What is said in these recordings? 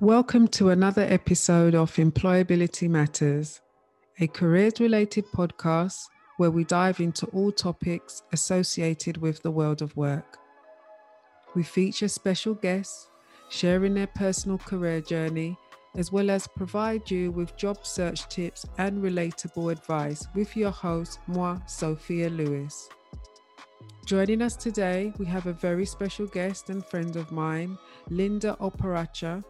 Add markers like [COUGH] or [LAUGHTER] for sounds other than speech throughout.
Welcome to another episode of Employability Matters, a careers related podcast where we dive into all topics associated with the world of work. We feature special guests sharing their personal career journey, as well as provide you with job search tips and relatable advice with your host, moi, Sophia Lewis. Joining us today, we have a very special guest and friend of mine, Linda Oparacha,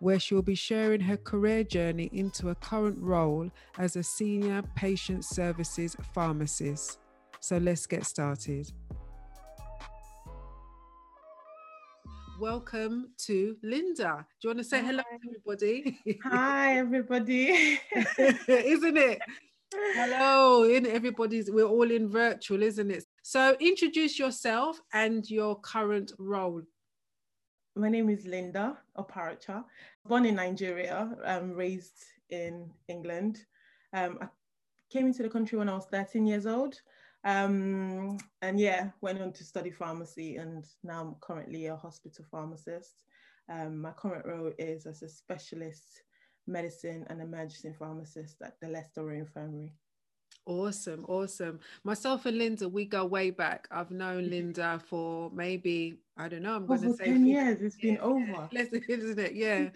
where she'll be sharing her career journey into a current role as a senior patient services pharmacist. So let's get started. Welcome to Linda. Do you want to say Hi. hello to everybody? Hi, everybody. [LAUGHS] isn't it? Hello, in everybody's we're all in virtual, isn't it? So introduce yourself and your current role. My name is Linda Oparacha, born in Nigeria, um, raised in England. Um, I came into the country when I was 13 years old. Um, and yeah, went on to study pharmacy and now I'm currently a hospital pharmacist. Um, my current role is as a specialist medicine and emergency pharmacist at the Leicester Infirmary. Awesome, awesome. Myself and Linda, we go way back. I've known Linda for maybe I don't know. I'm going to say 10 years. It's been over. [LAUGHS] Less, isn't it? Yeah.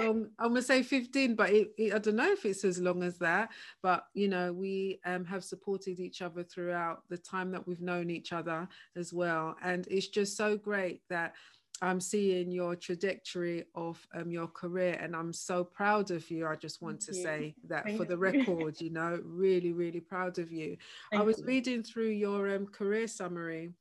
um, I'm going to say 15, but it, it, I don't know if it's as long as that. But you know, we um, have supported each other throughout the time that we've known each other as well, and it's just so great that I'm seeing your trajectory of um, your career, and I'm so proud of you. I just want Thank to you. say that Thank for the [LAUGHS] record, you know, really, really proud of you. Thank I was you. reading through your um, career summary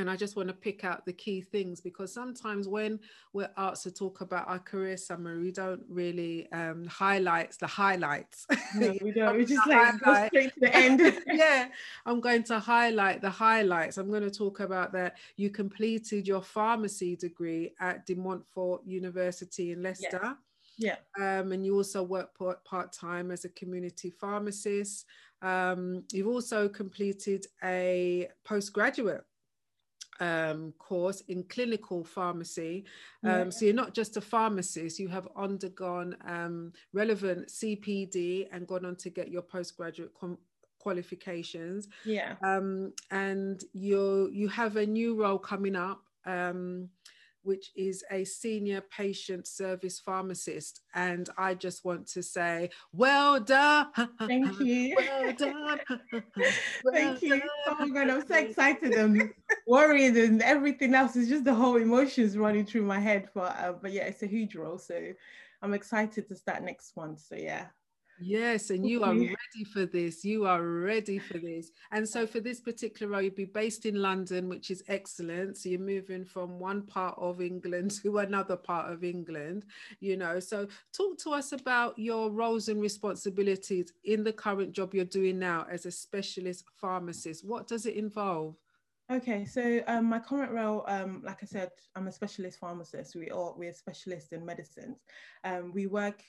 and I just want to pick out the key things because sometimes when we're asked to talk about our career summary, we don't really um, highlight the highlights. No, we [LAUGHS] don't. we just like go straight to the end. [LAUGHS] yeah, I'm going to highlight the highlights. I'm going to talk about that you completed your pharmacy degree at De Montfort University in Leicester. Yeah. Um, and you also work part time as a community pharmacist. Um, you've also completed a postgraduate um, course in clinical pharmacy. Um, yeah. So you're not just a pharmacist, you have undergone um, relevant CPD and gone on to get your postgraduate com- qualifications. Yeah. Um, and you you have a new role coming up. Which is a senior patient service pharmacist. And I just want to say, well done. Thank [LAUGHS] you. Well done. [LAUGHS] well Thank you. Oh my God, I'm so excited and worried and everything else. is just the whole emotions running through my head. But, uh, but yeah, it's a huge role. So I'm excited to start next one. So yeah. Yes, and you are ready for this. You are ready for this. And so, for this particular role, you'd be based in London, which is excellent. So, you're moving from one part of England [LAUGHS] to another part of England, you know. So, talk to us about your roles and responsibilities in the current job you're doing now as a specialist pharmacist. What does it involve? Okay, so um, my current role, um, like I said, I'm a specialist pharmacist. We are we're specialists in medicines. Um, we work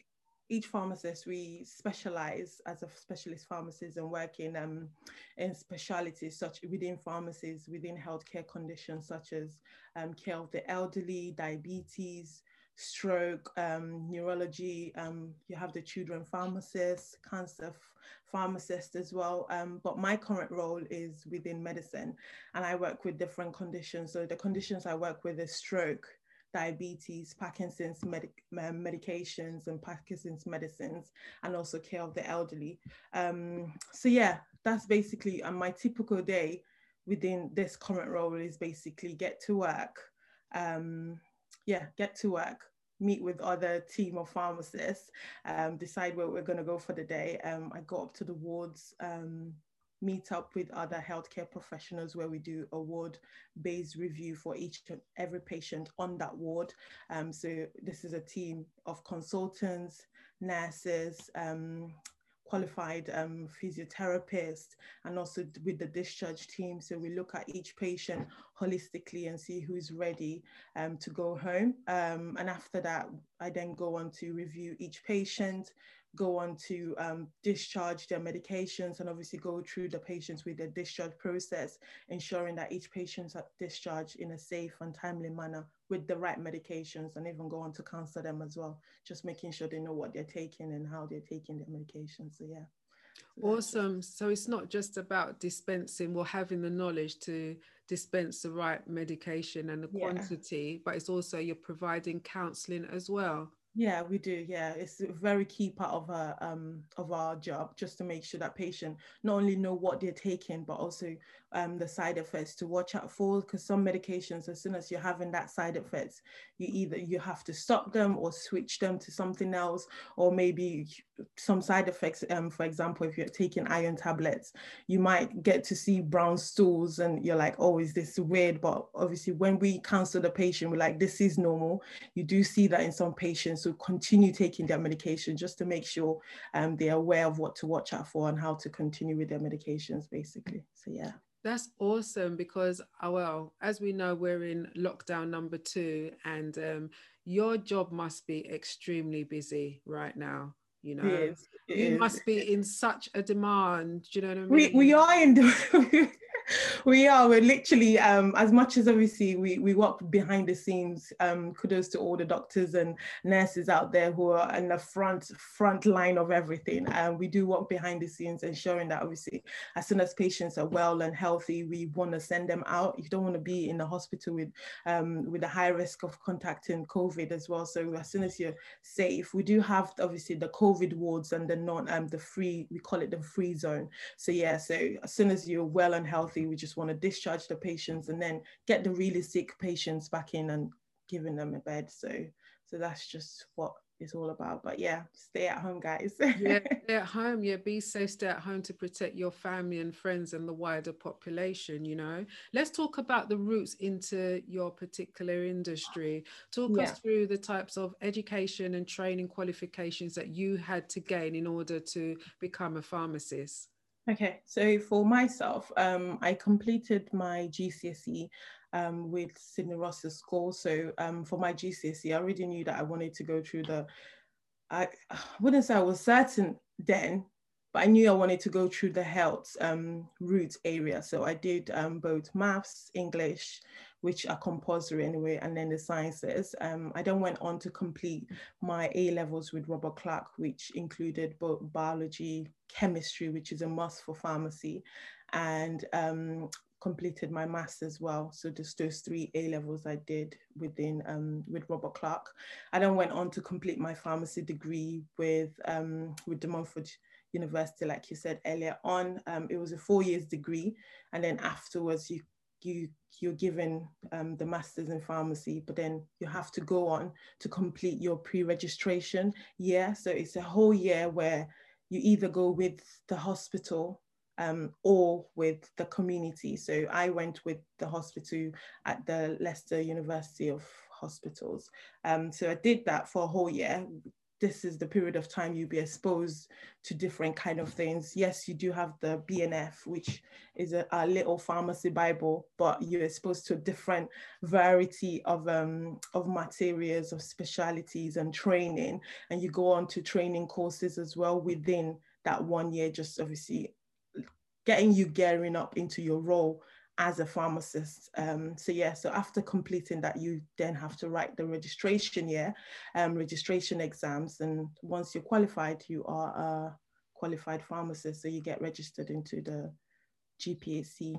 each pharmacist, we specialize as a specialist pharmacist and work in, um, in specialities such within pharmacies, within healthcare conditions such as um, care of the elderly, diabetes, stroke, um, neurology. Um, you have the children pharmacist, cancer pharmacist as well. Um, but my current role is within medicine and I work with different conditions. So the conditions I work with is stroke, diabetes, Parkinson's medic- medications and Parkinson's medicines, and also care of the elderly. Um, so yeah, that's basically uh, my typical day within this current role is basically get to work. Um, yeah, get to work, meet with other team of pharmacists, um, decide where we're going to go for the day. Um, I go up to the wards, um, meet up with other healthcare professionals where we do a ward based review for each and every patient on that ward. Um, so this is a team of consultants, nurses, um, qualified um, and also with the discharge team. So we look at each patient holistically and see who's ready um, to go home. Um, and after that, I then go on to review each patient, go on to um, discharge their medications and obviously go through the patients with the discharge process, ensuring that each patient's discharged in a safe and timely manner with the right medications and even go on to counsel them as well, just making sure they know what they're taking and how they're taking their medications. So yeah. Awesome. So it's not just about dispensing or having the knowledge to dispense the right medication and the yeah. quantity, but it's also you're providing counseling as well. Yeah, we do. Yeah, it's a very key part of our um of our job, just to make sure that patient not only know what they're taking, but also um the side effects to watch out for. Because some medications, as soon as you're having that side effects, you either you have to stop them or switch them to something else, or maybe some side effects. Um, for example, if you're taking iron tablets, you might get to see brown stools, and you're like, oh, is this weird? But obviously, when we counsel the patient, we're like, this is normal. You do see that in some patients to continue taking their medication just to make sure um, they're aware of what to watch out for and how to continue with their medications, basically. So, yeah. That's awesome because, oh, well, as we know, we're in lockdown number two, and um, your job must be extremely busy right now. You know, it is, it you is. must be in such a demand. Do you know what I mean? We, we are in [LAUGHS] [LAUGHS] we are. We're literally, um, as much as obviously we, we work behind the scenes, um, kudos to all the doctors and nurses out there who are in the front front line of everything. And um, we do work behind the scenes, ensuring that obviously as soon as patients are well and healthy, we want to send them out. You don't want to be in the hospital with um, with a high risk of contacting COVID as well. So as soon as you're safe, we do have obviously the COVID wards and the non um, the free we call it the free zone. So yeah, so as soon as you're well and healthy healthy. We just want to discharge the patients and then get the really sick patients back in and giving them a bed. So, so that's just what it's all about. But yeah, stay at home, guys. yeah, [LAUGHS] stay at home. Yeah, be safe. Stay at home to protect your family and friends and the wider population. You know, let's talk about the routes into your particular industry. Talk yeah. us through the types of education and training qualifications that you had to gain in order to become a pharmacist. Okay, so for myself, um, I completed my GCSE um, with Sydney Russell school. So um, for my GCSE, I already knew that I wanted to go through the, I, I wouldn't say I was certain then, but I knew I wanted to go through the health um, route area. So I did um, both maths, English, which are compulsory anyway, and then the sciences. Um, I then went on to complete my A levels with Robert Clack, which included both biology, chemistry, which is a must for pharmacy, and um, completed my maths as well. So just those three A levels I did within um, with Robert Clack. I then went on to complete my pharmacy degree with um, with De Montfort University, like you said earlier on. Um, it was a four years degree, and then afterwards you you you're given um, the masters in pharmacy, but then you have to go on to complete your pre-registration year. So it's a whole year where you either go with the hospital um, or with the community. So I went with the hospital at the Leicester University of Hospitals. Um, so I did that for a whole year, this is the period of time you'll be exposed to different kind of things. Yes, you do have the BNF, which is a, a little pharmacy Bible, but you're exposed to a different variety of, um, of materials, of specialities and training. And you go on to training courses as well within that one year, just obviously getting you gearing up into your role as a pharmacist. Um, so yeah, so after completing that, you then have to write the registration year, um, registration exams. And once you're qualified, you are a qualified pharmacist. So you get registered into the GPhC.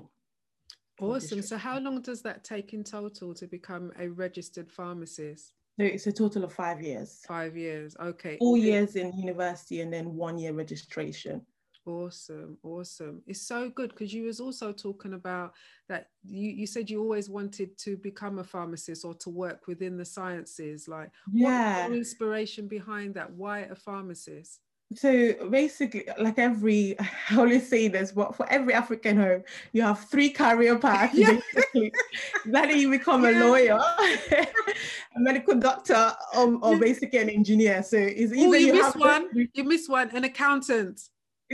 Awesome. So how long does that take in total to become a registered pharmacist? So it's a total of five years. Five years. Okay. Four years in university and then one year registration. Awesome, awesome. It's so good because you was also talking about that you, you said you always wanted to become a pharmacist or to work within the sciences. Like yeah. what inspiration behind that? Why a pharmacist? So basically, like every, [LAUGHS] I always say this, but for every African home, you have three career paths. [LAUGHS] yeah. Basically, either you become yeah. a lawyer, [LAUGHS] a medical doctor, um, or, or basically an engineer. So it's oh, either Ooh, you, you miss one, you miss one, an accountant.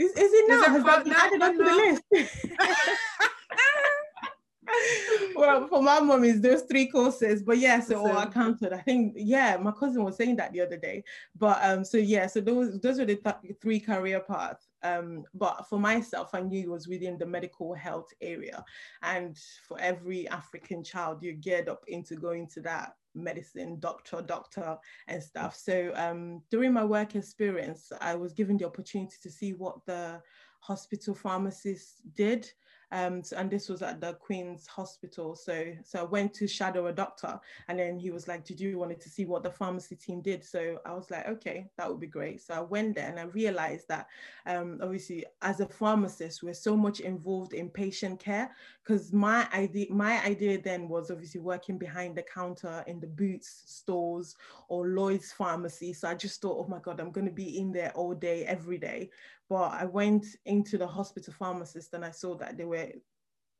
Is, is it not? Has that been added the list? [LAUGHS] well, for my mom is those three courses, but yeah, so all accounted. I think yeah, my cousin was saying that the other day. But um, so yeah, so those those were the th- three career paths. Um, but for myself, I knew it was within the medical health area, and for every African child, you're geared up into going to that medicine, doctor, doctor, and stuff. So um, during my work experience, I was given the opportunity to see what the hospital pharmacists did. Um, and this was at the Queen's Hospital. So, so I went to shadow a doctor, and then he was like, "Did you wanted to see what the pharmacy team did?" So I was like, "Okay, that would be great." So I went there, and I realized that um, obviously, as a pharmacist, we're so much involved in patient care. Because my idea, my idea then was obviously working behind the counter in the Boots stores or Lloyds pharmacy. So I just thought, "Oh my God, I'm going to be in there all day, every day." But I went into the hospital pharmacist and I saw that they were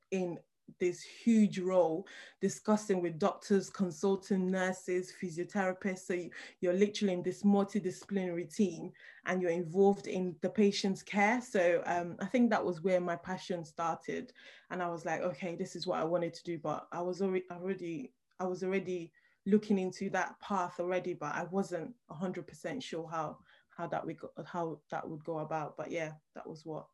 in this huge role discussing with doctors, consultant nurses, physiotherapists. So you're literally in this multidisciplinary team and you're involved in the patient's care. So um, I think that was where my passion started. And I was like, okay, this is what I wanted to do. But I was already, already I was already looking into that path already, but I wasn't 100% sure how how that we go, how that would go about. But yeah, that was what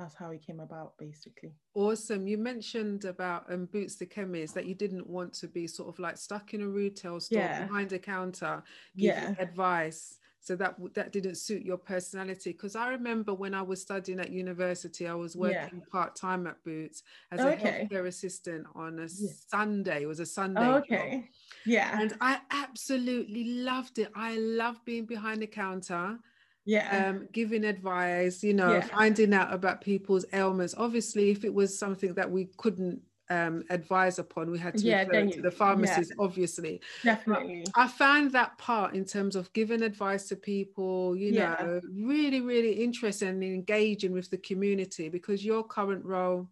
that's how it came about basically awesome you mentioned about um, boots the chemist that you didn't want to be sort of like stuck in a retail store yeah. behind a counter giving yeah. advice so that that didn't suit your personality because i remember when i was studying at university i was working yeah. part-time at boots as okay. a healthcare assistant on a sunday it was a sunday oh, okay job. yeah and i absolutely loved it i loved being behind the counter yeah um, giving advice you know yeah. finding out about people's ailments obviously if it was something that we couldn't um, advise upon we had to yeah, refer to the pharmacist yeah. obviously. Definitely. But i found that part in terms of giving advice to people you know really really interesting and engaging with the community because your current role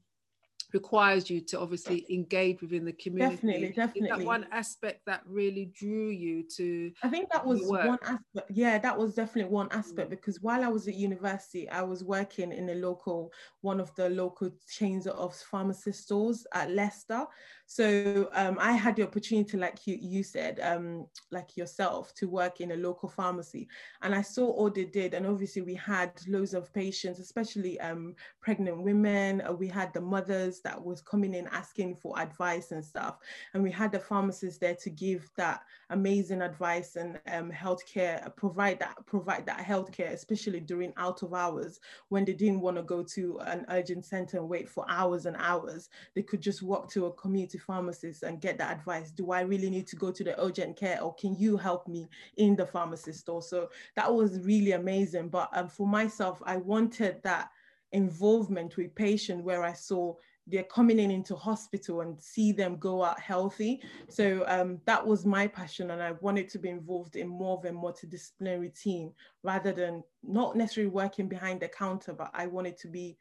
requires you to obviously engage within the community. Definitely, definitely. that one aspect that really drew you to? I think that was one aspect. Yeah, that was definitely one aspect mm. because while I was at university, I was working in a local, one of the local chains of pharmacy stores at Leicester. So um, I had the opportunity, like you, you said, um, like yourself, to work in a local pharmacy. And I saw all they did. And obviously, we had loads of patients, especially um, pregnant women. Uh, we had the mothers that was coming in asking for advice and stuff. And we had the pharmacists there to give that amazing advice and um, healthcare, uh, provide that, provide that healthcare, especially during out of hours when they didn't want to go to an urgent center and wait for hours and hours. They could just walk to a community pharmacist and get that advice. Do I really need to go to the urgent care or can you help me in the pharmacist store? So that was really amazing. But um, for myself, I wanted that involvement with patient where I saw they're coming in into hospital and see them go out healthy. So um, that was my passion, and I wanted to be involved in more of a multidisciplinary team rather than not necessarily working behind the counter, but I wanted to be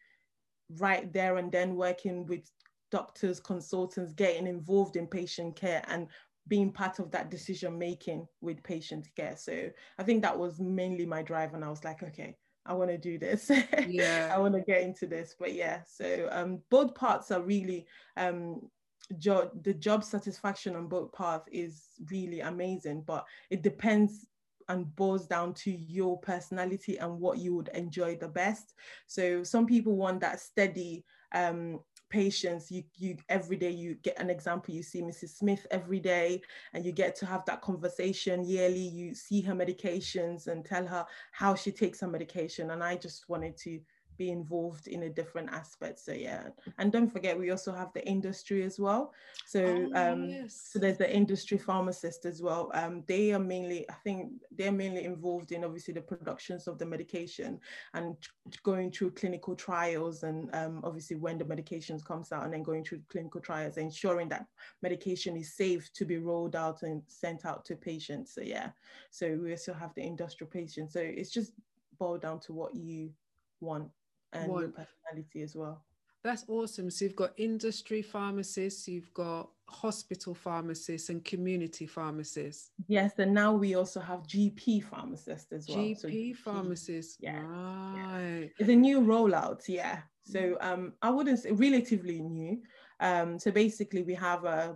right there and then working with doctors, consultants getting involved in patient care and being part of that decision making with patient care. So I think that was mainly my drive. And I was like, okay, I want to do this. [LAUGHS] Yeah. I want to get into this. But yeah, so um, both parts are really um, jo- the job satisfaction on both paths is really amazing, but it depends and boils down to your personality and what you would enjoy the best. So some people want that steady um, patients you you every day you get an example. You see mrs smith every day and you get to have that conversation yearly. You see her medications and tell her how she takes her medication. And i just wanted to be involved in a different aspect. So yeah. And don't forget we also have the industry as well. So oh, um yes. so there's the industry pharmacist as well. Um they are mainly i think they're mainly involved in obviously the productions of the medication and going through clinical trials and um, obviously when the medications comes out and then going through clinical trials ensuring that medication is safe to be rolled out and sent out to patients. So yeah. So we also have the industrial patient so it's just boiled down to what you want and your personality as well. That's awesome. So you've got industry pharmacists, you've got hospital pharmacists and community pharmacists. Yes, and now we also have GP pharmacists as well. GP, so GP pharmacists, yeah. Right. Yeah. It's a new rollout, yeah. So um, I wouldn't say relatively new. Um, so basically, we have a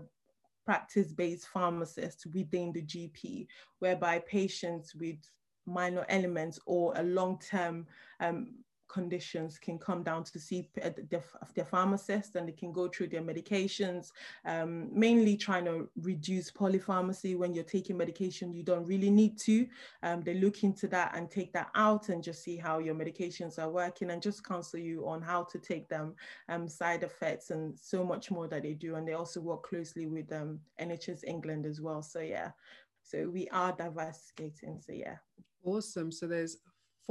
practice-based pharmacist within the GP, whereby patients with minor elements or a long-term um, conditions can come down to see their, their pharmacist and they can go through their medications, um, mainly trying to reduce polypharmacy when you're taking medication you don't really need to. Um, they look into that and take that out and just see how your medications are working and just counsel you on how to take them, um, side effects and so much more that they do. And they also work closely with um, NHS England as well. So yeah, so we are diversificating. So yeah. Awesome. So there's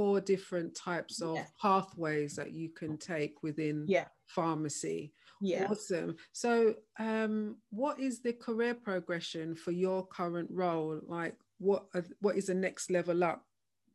four different types of yeah. pathways that you can take within yeah. pharmacy. Yeah. Awesome. So, um, what is the career progression for your current role? Like, what are, what is the next level up?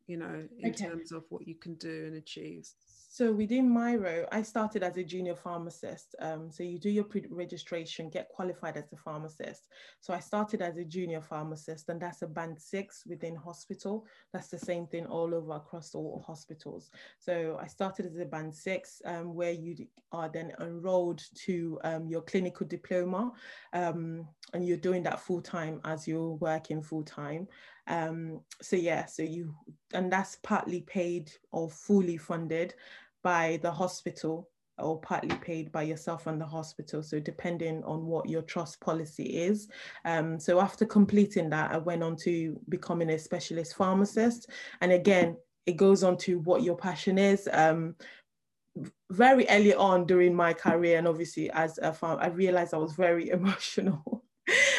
You know, in okay. terms of what you can do and achieve. So within Myro, I started as a junior pharmacist. Um, so you do your pre-registration, get qualified as a pharmacist. So I started as a junior pharmacist, and that's a band six within hospital. That's the same thing all over across all hospitals. So I started as a band six, um, where you are then enrolled to um, your clinical diploma, um, and you're doing that full time as you're working full time. Um, so yeah, so you, and that's partly paid or fully funded by the hospital or partly paid by yourself and the hospital. So depending on what your trust policy is. Um, so after completing that, I went on to becoming a specialist pharmacist. And again, it goes on to what your passion is. Um, very early on during my career, and obviously as a farm, I realized I was very [LAUGHS] emotional.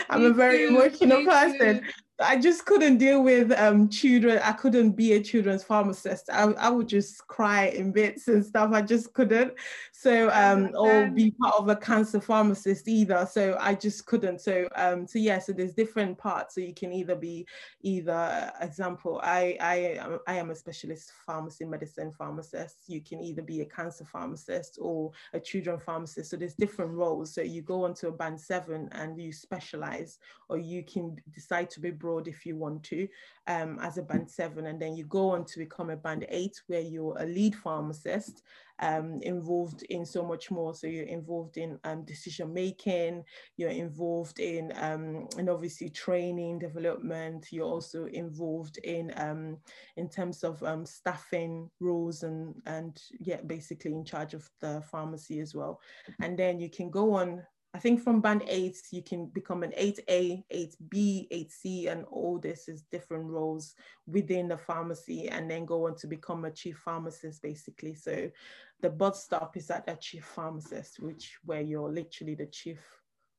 I'm a very emotional person. I just couldn't deal with um, children. I couldn't be a children's pharmacist. I, I would just cry in bits and stuff. I just couldn't. So, um, or be part of a cancer pharmacist either. So I just couldn't. So, um, so yeah. So there's different parts. So you can either be either example. I I I am a specialist pharmacy medicine pharmacist. You can either be a cancer pharmacist or a children pharmacist. So there's different roles. So you go onto a band seven and you specialize, or you can decide to be abroad if you want to um, as a band seven. And then you go on to become a band eight where you're a lead pharmacist um, involved in so much more. So you're involved in um, decision making, you're involved in, um, and obviously training, development. You're also involved in, um, in terms of um, staffing roles and, and yeah, basically in charge of the pharmacy as well. And then you can go on I think from band eight, you can become an 8A, 8B, 8C, and all this is different roles within the pharmacy, and then go on to become a chief pharmacist, basically. So the bud stop is at a chief pharmacist, which where you're literally the chief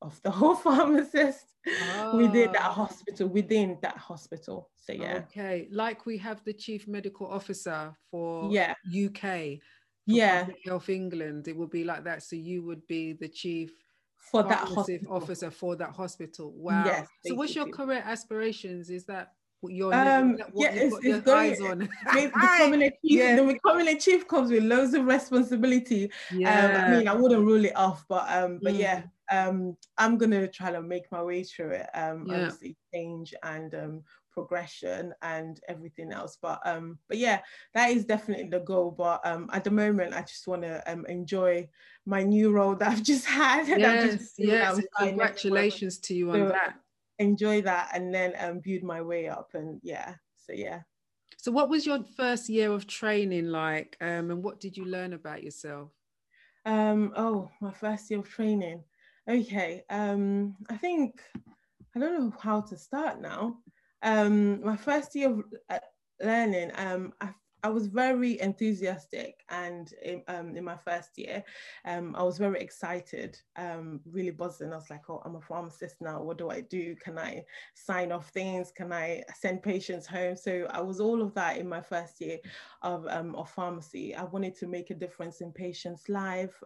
of the [LAUGHS] whole pharmacist oh. within that ah. hospital, within that hospital. So yeah. Okay, like we have the chief medical officer for yeah. UK. yeah. Health England, it would be like that. So you would be the chief for that hospital. officer for that hospital. Wow. Yes, so what's your career aspirations? Is that what you're um, what yeah, it's, it's going, on? [LAUGHS] [LAUGHS] becoming, a chief, yeah. the becoming a chief comes with loads of responsibility. Yeah. Um, I mean, I wouldn't rule it off, but um, but mm. yeah, um, I'm gonna try to make my way through it. Um, yeah. obviously change and um, progression and everything else. But um, but yeah, that is definitely the goal. But um, at the moment, I just want to um, enjoy my new role that I've just had. Yes, just, yes. Congratulations to you on so that. Enjoy that, and then um, build my way up. And yeah, so yeah. So, what was your first year of training like, um, and what did you learn about yourself? Um, oh, my first year of training. Okay, um, I think I don't know how to start now um, my first year of uh, learning, um, I, I was very enthusiastic, and in, um, in my first year, um, I was very excited, um, really buzzing. I was like, "Oh, I'm a pharmacist now. What do I do? Can I sign off things? Can I send patients home?" So I was all of that in my first year of um, of pharmacy. I wanted to make a difference in patients' life.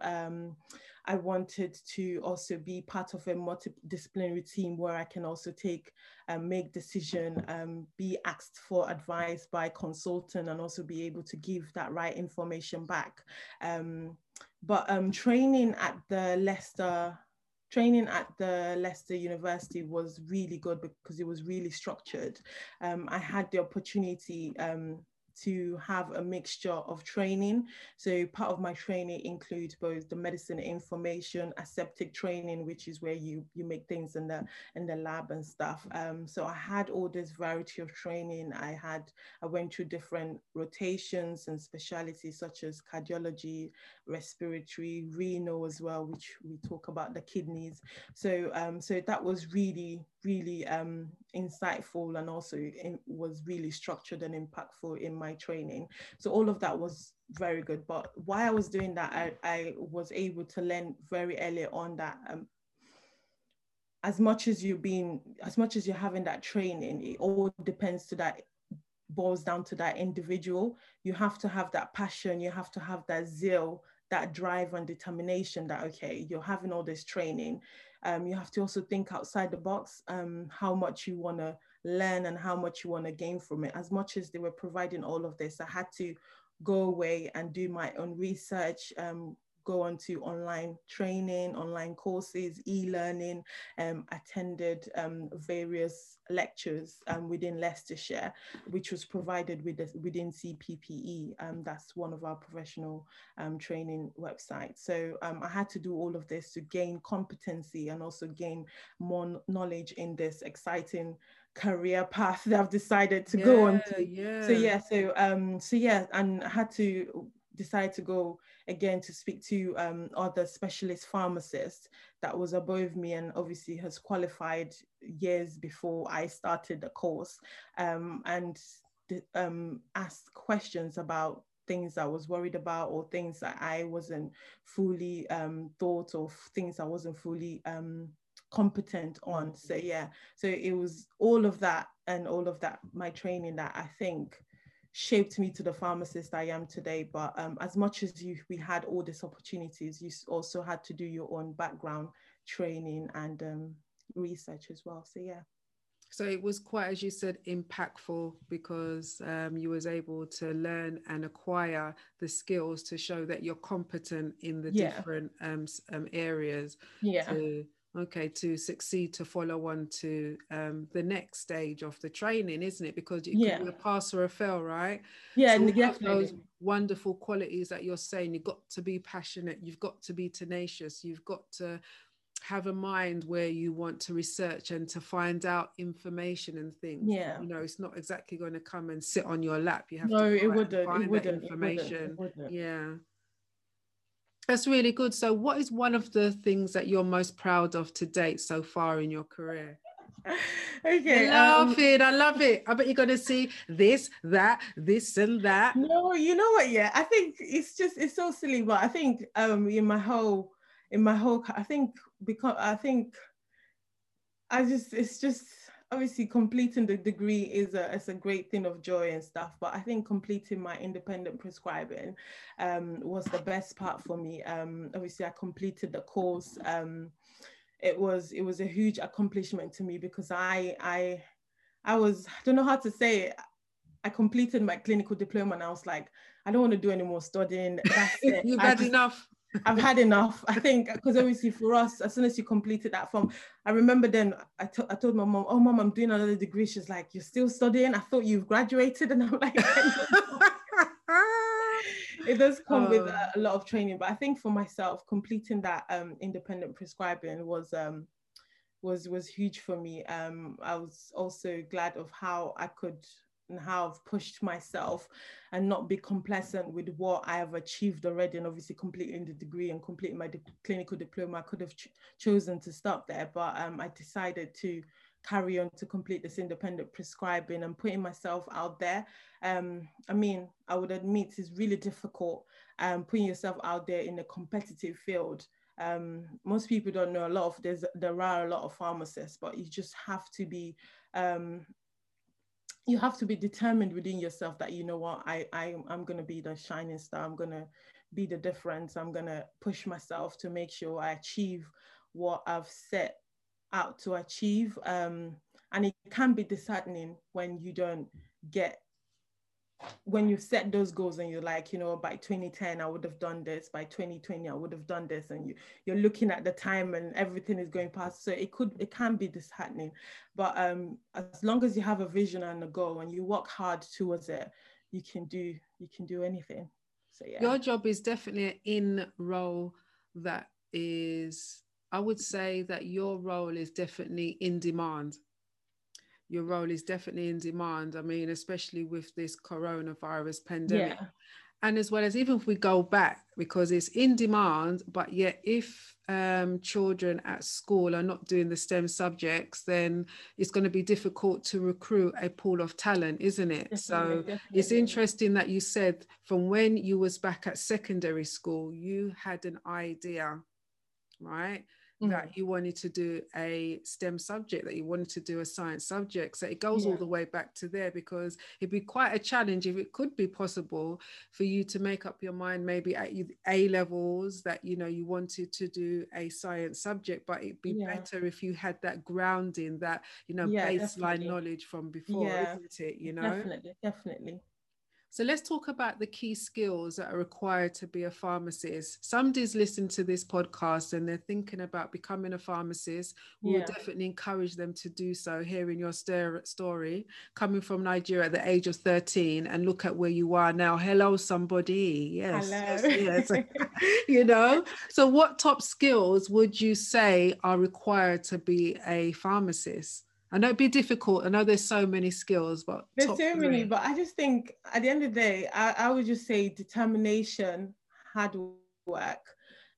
I wanted to also be part of a multidisciplinary team where I can also take and um, make decision, um, be asked for advice by consultant and also be able to give that right information back. Um, but um, training at the Leicester training at the Leicester University was really good because it was really structured. Um, I had the opportunity um, to have a mixture of training. So part of my training includes both the medicine information, aseptic training, which is where you you make things in the in the lab and stuff. Um, so I had all this variety of training. I had I went through different rotations and specialities such as cardiology, respiratory, renal as well, which we talk about the kidneys. So um, so that was really really um, insightful and also it was really structured and impactful in my training. So all of that was very good. But while I was doing that, I, I was able to learn very early on that um, as much as you're being, as much as you're having that training, it all depends to that boils down to that individual. You have to have that passion, you have to have that zeal, that drive and determination that, okay, you're having all this training. Um, you have to also think outside the box, um, how much you want to learn and how much you want to gain from it. As much as they were providing all of this, I had to go away and do my own research, um, go on to online training, online courses, e-learning, um, attended um, various lectures um, within Leicestershire, which was provided with the, within CPPE. Um, that's one of our professional um, training websites. So um, I had to do all of this to gain competency and also gain more knowledge in this exciting career path that I've decided to yeah, go on to. Yeah. So yeah, so um, so yeah, and I had to decide to go again to speak to um, other specialist pharmacists that was above me and obviously has qualified years before I started the course um, and um, asked questions about things I was worried about or things that I wasn't fully um, thought of, things I wasn't fully um, competent on. So yeah, so it was all of that and all of that, my training that I think shaped me to the pharmacist I am today. But um, as much as you, we had all these opportunities, you also had to do your own background training and um, research as well. So yeah. So it was quite, as you said, impactful because um, you was able to learn and acquire the skills to show that you're competent in the yeah. different um, um, areas. Yeah. To, okay to succeed to follow on to um, the next stage of the training isn't it? Because you yeah. could be a pass or a fail right? Yeah so and those wonderful qualities that you're saying you've got to be passionate you've got to be tenacious you've got to have a mind where you want to research and to find out information and things. Yeah. You know it's not exactly going to come and sit on your lap. You have no, to it wouldn't, find it wouldn't, information it wouldn't, it wouldn't. yeah that's really good. So, what is one of the things that you're most proud of to date so far in your career? [LAUGHS] okay. I love um, it. I love it. I bet you're going to see this, that, this, and that. No, you know what? Yeah, I think it's just it's so silly, but I think um in my whole in my whole I think because I think I just it's just obviously completing the degree is a, is a great thing of joy and stuff but i think completing my independent prescribing um, was the best part for me. Um, obviously i completed the course um, it was it was a huge accomplishment to me because i i i was i don't know how to say it. I completed my clinical diploma and i was like i don't want to do any more studying. That's [LAUGHS] it. You've had enough I've had enough. I think because obviously for us, as soon as you completed that form, I remember then I, I told my mom, "Oh, mom, I'm doing another degree." She's like, "You're still studying? I thought you've graduated." [LAUGHS] And I'm like, [LAUGHS] "It does come oh. with a, a, lot of training." But I think for myself, completing that um, independent prescribing was um, was was huge for me. Um, I was also glad of how I could and how I've pushed myself and not be complacent with what I have achieved already. And obviously, completing the degree and completing my clinical diploma, I could have ch- chosen to stop there, but um, I decided to carry on to complete this independent prescribing and putting myself out there. Um, I mean, I would admit it's really difficult um, putting yourself out there in a competitive field. Um, most people don't know a lot of there's there are a lot of pharmacists, but you just have to be um, you have to be determined within yourself that you know what I, I I'm gonna be the shining star. I'm gonna be the difference. I'm gonna push myself to make sure I achieve what I've set out to achieve. Um, and it can be disheartening when you don't get when you set those goals and you're like, you know, by 2010 I would have done this, by 2020 I would have done this, and you you're looking at the time and everything is going past. So it could it can be disheartening, but um, as long as you have a vision and a goal and you work hard towards it, you can do you can do anything. So yeah. Your job is definitely an in role that is i would say that your role is definitely in demand your role is definitely in demand i mean especially with this coronavirus pandemic. Yeah. And as well as even if we go back because it's in demand but yet if um, children at school are not doing the stem subjects then it's going to be difficult to recruit a pool of talent isn't it? Definitely, so definitely. it's interesting that you said from when you was back at secondary school you had an idea right mm. that you wanted to do a STEM subject, that you wanted to do a science subject. So it goes yeah. all the way back to there because it'd be quite a challenge if it could be possible for you to make up your mind maybe at A levels that you know you wanted to do a science subject, but it'd be yeah. better if you had that grounding, that you know, yeah, baseline definitely. knowledge from before, isn't it? You know, definitely, definitely. So let's talk about the key skills that are required to be a pharmacist. Somebody's listening to this podcast and they're thinking about becoming a pharmacist. We yeah. will definitely encourage them to do so. Hearing your story, coming from Nigeria at the age of 13 and look at where you are now. Hello, somebody. Yes. Hello. Yes. yes. [LAUGHS] [LAUGHS] you know, so what top skills would you say are required to be a pharmacist? I know it'd be difficult. I know there's so many skills, but there's so three. many. But I just think at the end of the day, I, I would just say determination, hard work,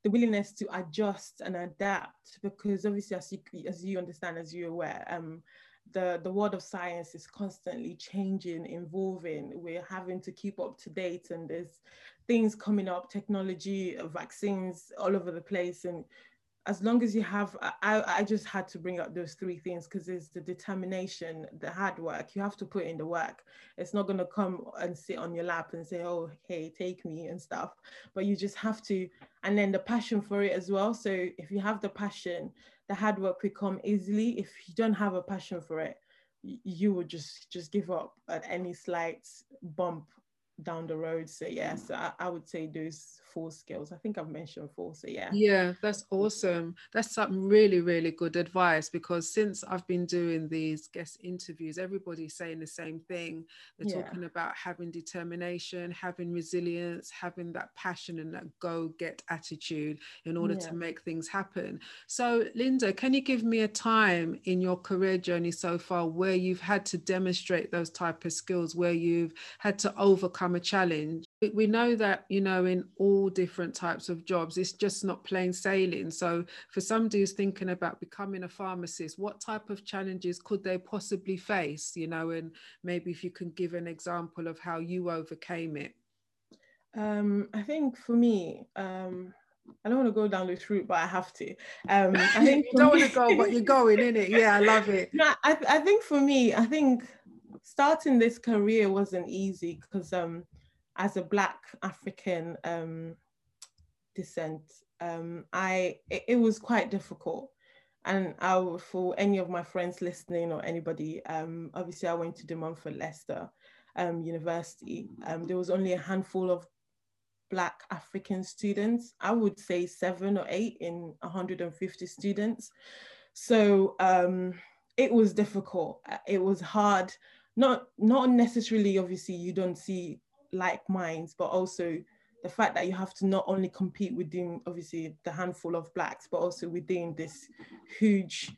the willingness to adjust and adapt. Because obviously, as you as you understand, as you're aware, um, the the world of science is constantly changing, evolving. We're having to keep up to date, and there's things coming up, technology, vaccines all over the place, and as long as you have i i just had to bring up those three things because it's the determination the hard work. You have to put in the work. It's not going to come and sit on your lap and say oh hey take me and stuff. But you just have to and then the passion for it as well. So if you have the passion the hard work will come easily. If you don't have a passion for it you would just just give up at any slight bump down the road. So yes I, I would say those four skills. I think I've mentioned four. So yeah. Yeah, that's awesome. That's some really, really good advice because since I've been doing these guest interviews, everybody's saying the same thing. They're yeah. talking about having determination, having resilience, having that passion and that go get attitude in order yeah. to make things happen. So, Linda, can you give me a time in your career journey so far where you've had to demonstrate those type of skills, where you've had to overcome a challenge? we know that you know in all different types of jobs it's just not plain sailing so for somebody who's thinking about becoming a pharmacist what type of challenges could they possibly face you know and maybe if you can give an example of how you overcame it um, i think for me um, I don't want to go down this route, but I have to. Um, I [LAUGHS] think you don't me... want to go, but you're going in it. Yeah, I love it. [LAUGHS] No, I, I think for me, I think starting this career wasn't easy because um, as a Black African um, descent, um, I it, it, was quite difficult. And I, for any of my friends listening or anybody, um, obviously I went to De Montfort Leicester um, University. Um, there was only a handful of Black African students. I would say seven or eight in 150 students. So um, it was difficult. It was hard. Not not necessarily. Obviously, you don't see like minds, but also the fact that you have to not only compete within obviously the handful of blacks, but also within this huge,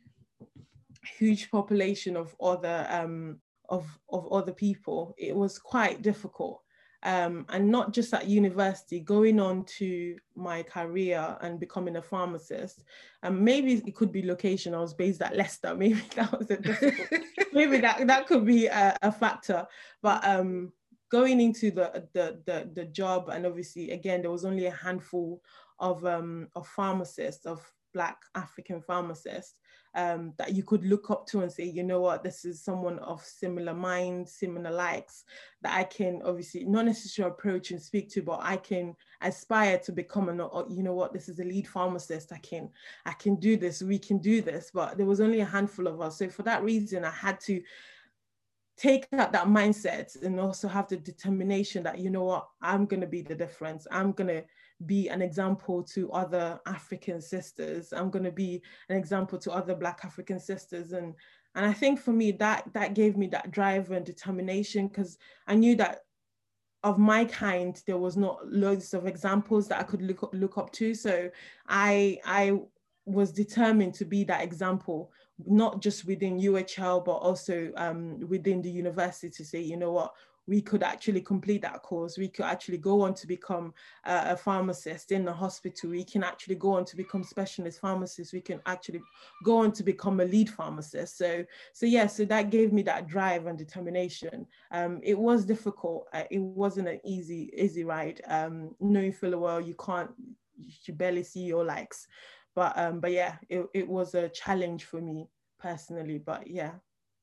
huge population of other um, of of other people. It was quite difficult. Um, and not just at university, going on to my career and becoming a pharmacist. Um, maybe it could be location. I was based at Leicester. [LAUGHS] Maybe that was a difficult. [LAUGHS] maybe that that could be a, a factor. But um, going into the, the, the, the job, and obviously, again, there was only a handful of, um, of pharmacists, of Black African pharmacists um, that you could look up to and say, you know what, this is someone of similar mind, similar likes that I can obviously not necessarily approach and speak to, but I can aspire to become an, you know what, this is a lead pharmacist. I can, I can do this. We can do this. But there was only a handful of us. So for that reason, I had to take out that mindset and also have the determination that you know what i'm going to be the difference. I'm going to be an example to other african sisters. I'm going to be an example to other black african sisters. And and i think for me that that gave me that drive and determination because i knew that of my kind there was not loads of examples that i could look up, look up to. So i i was determined to be that example not just within uhl but also um, within the university to say you know what we could actually complete that course. We could actually go on to become a pharmacist in the hospital. We can actually go on to become specialist pharmacists. We can actually go on to become a lead pharmacist. So, so yeah, so that gave me that drive and determination. Um, it was difficult. Uh, it wasn't an easy, easy ride. Um, knowing full well you can't, you barely see your likes. But, um, but yeah, it, it was a challenge for me personally. But yeah,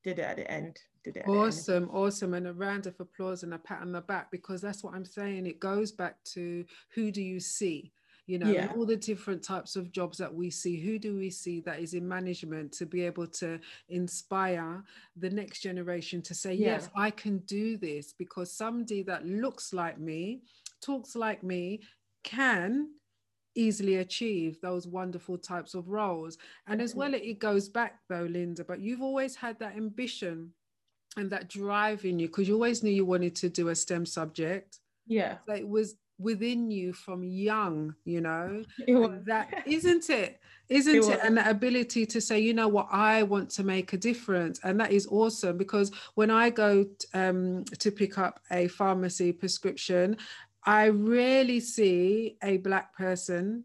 did it at the end did it awesome awesome and a round of applause and a pat on the back because that's what i'm saying it goes back to who do you see you know yeah. all the different types of jobs that we see who do we see that is in management to be able to inspire the next generation to say yeah. yes i can do this because somebody that looks like me talks like me can easily achieve those wonderful types of roles and as well it goes back though linda but you've always had that ambition and that drive in you because you always knew you wanted to do a STEM subject. Yeah. So it was within you from young, you know. [LAUGHS] That [LAUGHS] isn't it? Isn't it, it? And the ability to say, you know what, I want to make a difference. And that is awesome because when I go um, to pick up a pharmacy prescription, I rarely see a black person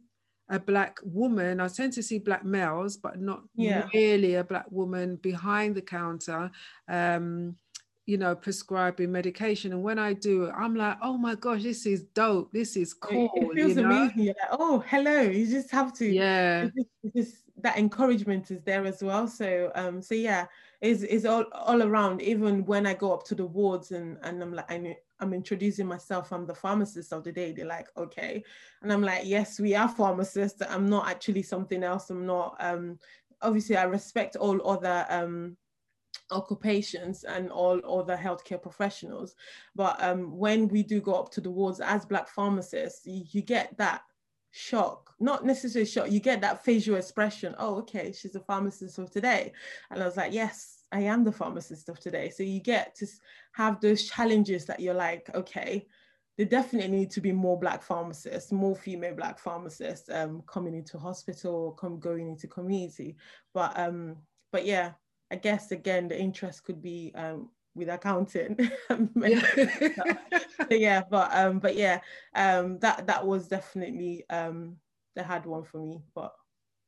a black woman. I tend to see black males, but not yeah. really a black woman behind the counter. Um, you know, prescribing medication. And when I do it, I'm like, oh my gosh, this is dope. This is cool. It feels you know? amazing. You're like, oh, hello. You just have to. Yeah. It's just, it's just, that encouragement is there as well. So, um, so yeah, is is all all around. Even when I go up to the wards and and I'm like, I I'm introducing myself, I'm the pharmacist of the day. They're like, okay. And I'm like, yes, we are pharmacists. I'm not actually something else. I'm not, um, obviously I respect all other um, occupations and all other healthcare professionals. But um, when we do go up to the wards as Black pharmacists, you, you get that shock, not necessarily shock, you get that facial expression. Oh, okay, she's a pharmacist of today. And I was like, yes, I am the pharmacist of today. So you get to have those challenges that you're like, okay, there definitely need to be more black pharmacists, more female black pharmacists um, coming into hospital, come going into community. But um, but yeah, I guess again the interest could be um, with accounting. [LAUGHS] yeah. yeah, but um, but yeah, um, that that was definitely um, the hard one for me. But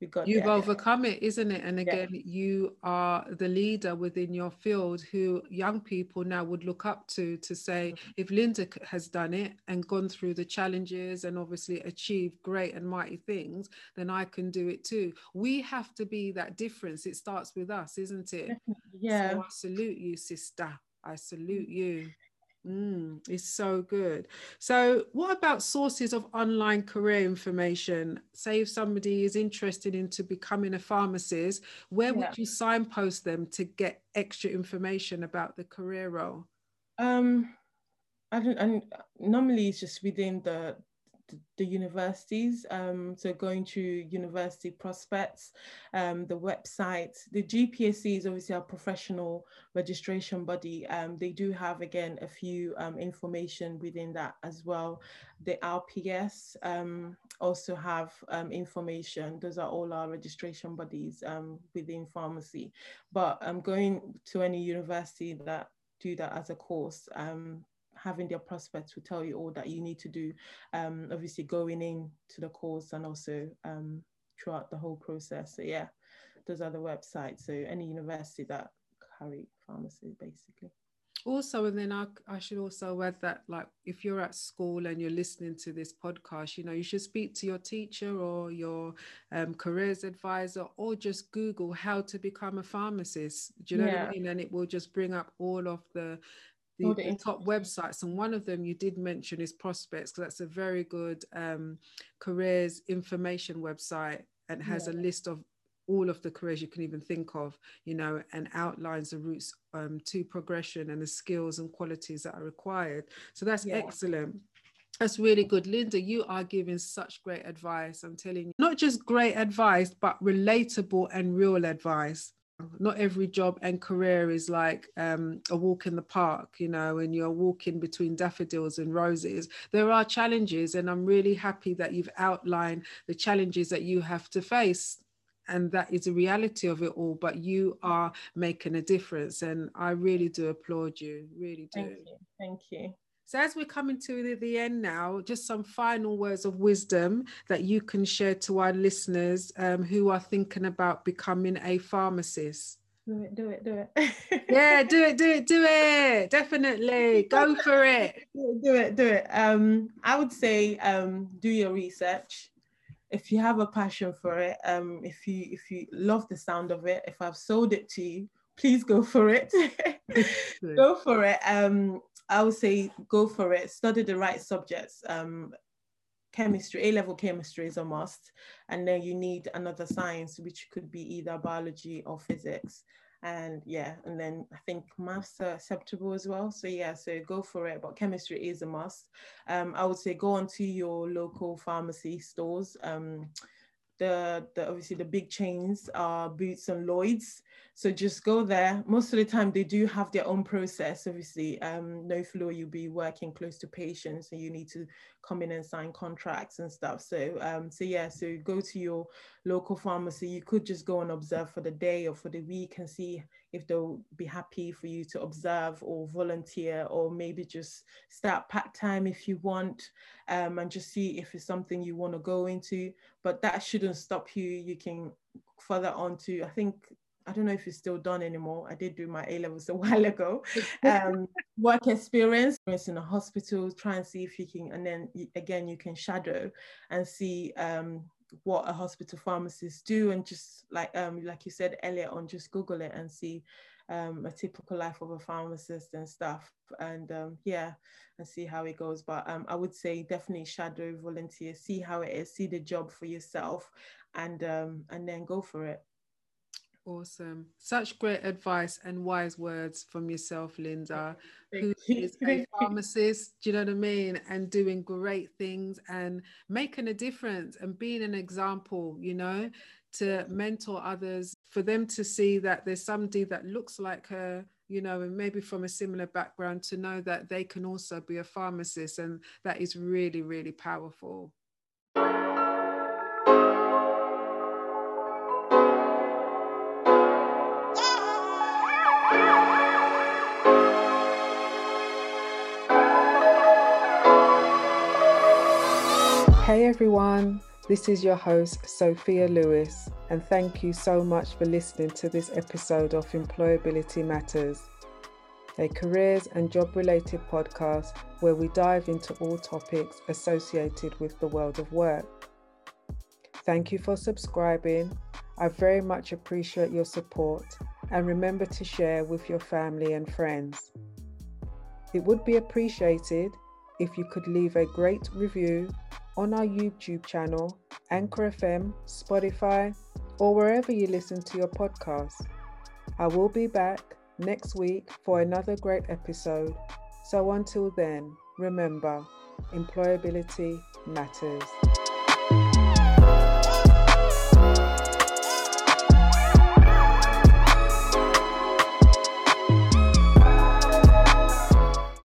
we got you've there. overcome it isn't it? And again yeah. you are the leader within your field who young people now would look up to to say mm-hmm. if linda has done it and gone through the challenges and obviously achieved great and mighty things then i can do it too. We have to be that difference. It starts with us isn't it? Yeah so i salute you sister. I salute you Mm, it's so good. So, what about sources of online career information? Say, if somebody is interested into becoming a pharmacist, where yeah. would you signpost them to get extra information about the career role? Um, I don't. I, normally, it's just within the the universities. Um, so going to university prospects, um, the website, the GPhC is obviously our professional registration body. Um, they do have again a few um, information within that as well. The RPS um, also have um, information. Those are all our registration bodies within pharmacy. But I'm going to any university that do that as a course um, having their prospects will tell you all that you need to do, um, obviously going in to the course and also um, throughout the whole process. So yeah, those are the websites. So any university that carry pharmacy basically. Also, and then I, I should also add that, like, if you're at school and you're listening to this podcast, you know, you should speak to your teacher or your um, careers advisor, or just Google how to become a pharmacist. Do you know yeah. what I mean? And it will just bring up all of the the, the, top websites and one of them you did mention is prospects because that's a very good um, careers information website and has yeah. a list of all of the careers you can even think of you know and outlines the routes um, to progression and the skills and qualities that are required. So that's yeah. excellent. That's really good. Linda you are giving such great advice i'm telling you. Not just great advice but relatable and real advice not every job and career is like um, a walk in the park, you know, and you're walking between daffodils and roses. There are challenges, and I'm really happy that you've outlined the challenges that you have to face. And that is a reality of it all, but you are making a difference. And I really do applaud you, really do. Thank you. Thank you. So, as we're coming to the end now, just some final words of wisdom that you can share to our listeners um, who are thinking about becoming a pharmacist. Do it, do it, do it. yeah, do it, do it, do [LAUGHS] it. Definitely. Go for it. Do it, do it. Um, I would say um, do your research. If you have a passion for it, um, if you if you love the sound of it, if I've sold it to you, please go for it. [LAUGHS] go for it. Um, I would say go for it. Study the right subjects. Um, chemistry, A level chemistry is a must. And then you need another science, which could be either biology or physics. And yeah, and then I think maths are acceptable as well. So yeah, so go for it. But chemistry is a must. Um, I would say go onto your local pharmacy stores. Um, the, the obviously the big chains are Boots and Lloyds. So just go there. Most of the time they do have their own process. Obviously, um, no floor, you'll be working close to patients and you need to come in and sign contracts and stuff. So um, so yeah, so go to your local pharmacy. You could just go and observe for the day or for the week and see if they'll be happy for you to observe or volunteer or maybe just start part-time if you want um, and just see if it's something you want to go into but that shouldn't stop you you can further on to i think I don't know if it's still done anymore. I did do my A levels [LAUGHS] a while ago. Um, work experience in a hospital, try and see if you can, and then again, you can shadow and see um, what a hospital pharmacist do and just like um like you said earlier on just google it and see um, a typical life of a pharmacist and stuff and um, yeah and see how it goes but um, i would say definitely shadow volunteer see how it is see the job for yourself and um, and then go for it Awesome. Such great advice and wise words from yourself, Linda, who is a pharmacist, do you know what I mean? And doing great things and making a difference and being an example, you know, to mentor others, for them to see that there's somebody that looks like her, you know, and maybe from a similar background to know that they can also be a pharmacist. And that is really, really powerful. Hey everyone, this is your host, Sophia Lewis, and thank you so much for listening to this episode of Employability Matters, a careers and job related podcast where we dive into all topics associated with the world of work. Thank you for subscribing. I very much appreciate your support and remember to share with your family and friends. It would be appreciated if you could leave a great review on our YouTube channel, Anchor FM, Spotify, or wherever you listen to your podcast. I will be back next week for another great episode. So until then, remember, employability matters.